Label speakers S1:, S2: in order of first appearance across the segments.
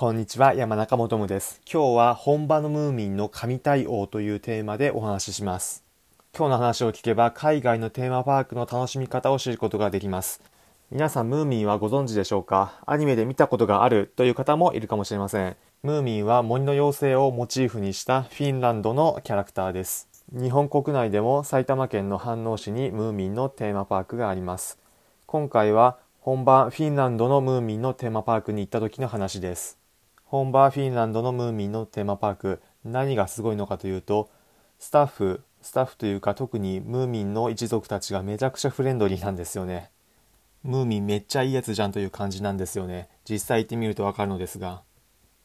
S1: こんにちは、山中もとむです。今日は本場のムーミンの神対応というテーマでお話しします。今日の話を聞けば海外のテーマパークの楽しみ方を知ることができます。皆さんムーミンはご存知でしょうか？アニメで見たことがあるという方もいるかもしれません。ムーミンは森の妖精をモチーフにしたフィンランドのキャラクターです。日本国内でも埼玉県の飯能市にムーミンのテーマパークがあります。今回は本場フィンランドのムーミンのテーマパークに行った時の話です。本場フィンランドのムーミンのテーマパーク、何がすごいのかというと、スタッフ、スタッフというか特にムーミンの一族たちがめちゃくちゃフレンドリーなんですよね。ムーミンめっちゃいいやつじゃんという感じなんですよね。実際行ってみるとわかるのですが。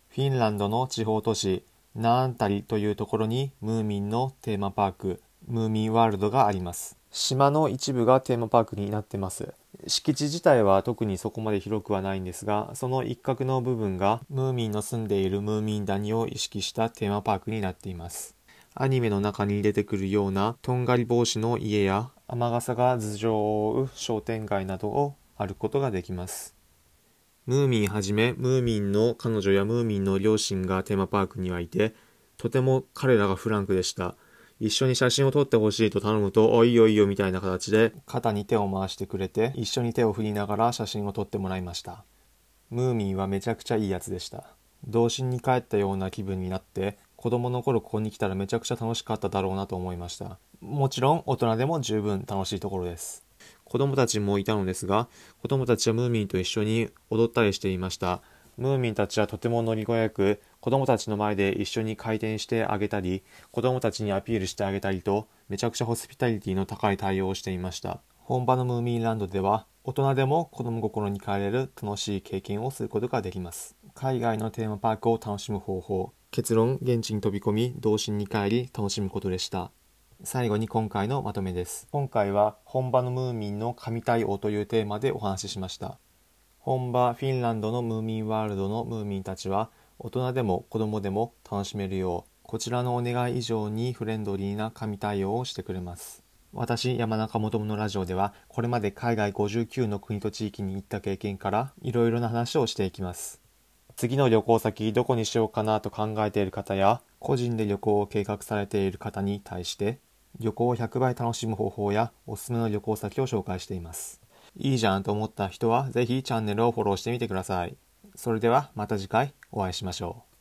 S1: フィンランドの地方都市、ナーンタリというところにムーミンのテーマパーク、ムーミンワールドがあります。島の一部がテーマパークになってます。敷地自体は特にそこまで広くはないんですが、その一角の部分がムーミンの住んでいるムーミン谷を意識したテーマパークになっています。アニメの中に出てくるようなとんがり帽子の家や雨傘が頭上を覆う商店街などを歩くことができます。ムーミンはじめ、ムーミンの彼女やムーミンの両親がテーマパークにはいて、とても彼らがフランクでした。一緒に写真を撮ってほしいと頼むと、おいいよいいよみたいな形で肩に手を回してくれて、一緒に手を振りながら写真を撮ってもらいました。ムーミンはめちゃくちゃいいやつでした。童心に帰ったような気分になって、子供の頃ここに来たらめちゃくちゃ楽しかっただろうなと思いました。もちろん大人でも十分楽しいところです。子供たちもいたのですが、子供たちはムーミンと一緒に踊ったりしていました。ムーミンたちはとてもノリがよく、子供たちの前で一緒に回転してあげたり、子供たちにアピールしてあげたりと、めちゃくちゃホスピタリティの高い対応をしていました。本場のムーミンランドでは、大人でも子供心に帰れる楽しい経験をすることができます。海外のテーマパークを楽しむ方法。結論、現地に飛び込み、童心に帰り、楽しむことでした。最後に今回のまとめです。今回は本場のムーミンの神対応というテーマでお話ししました。本場フィンランドのムーミンワールドのムーミンたちは大人でも子供でも楽しめるようこちらのお願い以上にフレンドリーな神対応をしてくれます。私山中もとのラジオではこれまで海外59の国と地域に行った経験からいろいろな話をしていきます。次の旅行先どこにしようかなと考えている方や個人で旅行を計画されている方に対して旅行を100倍楽しむ方法やおすすめの旅行先を紹介しています。いいじゃんと思った人はぜひチャンネルをフォローしてみてください。それではまた次回お会いしましょう。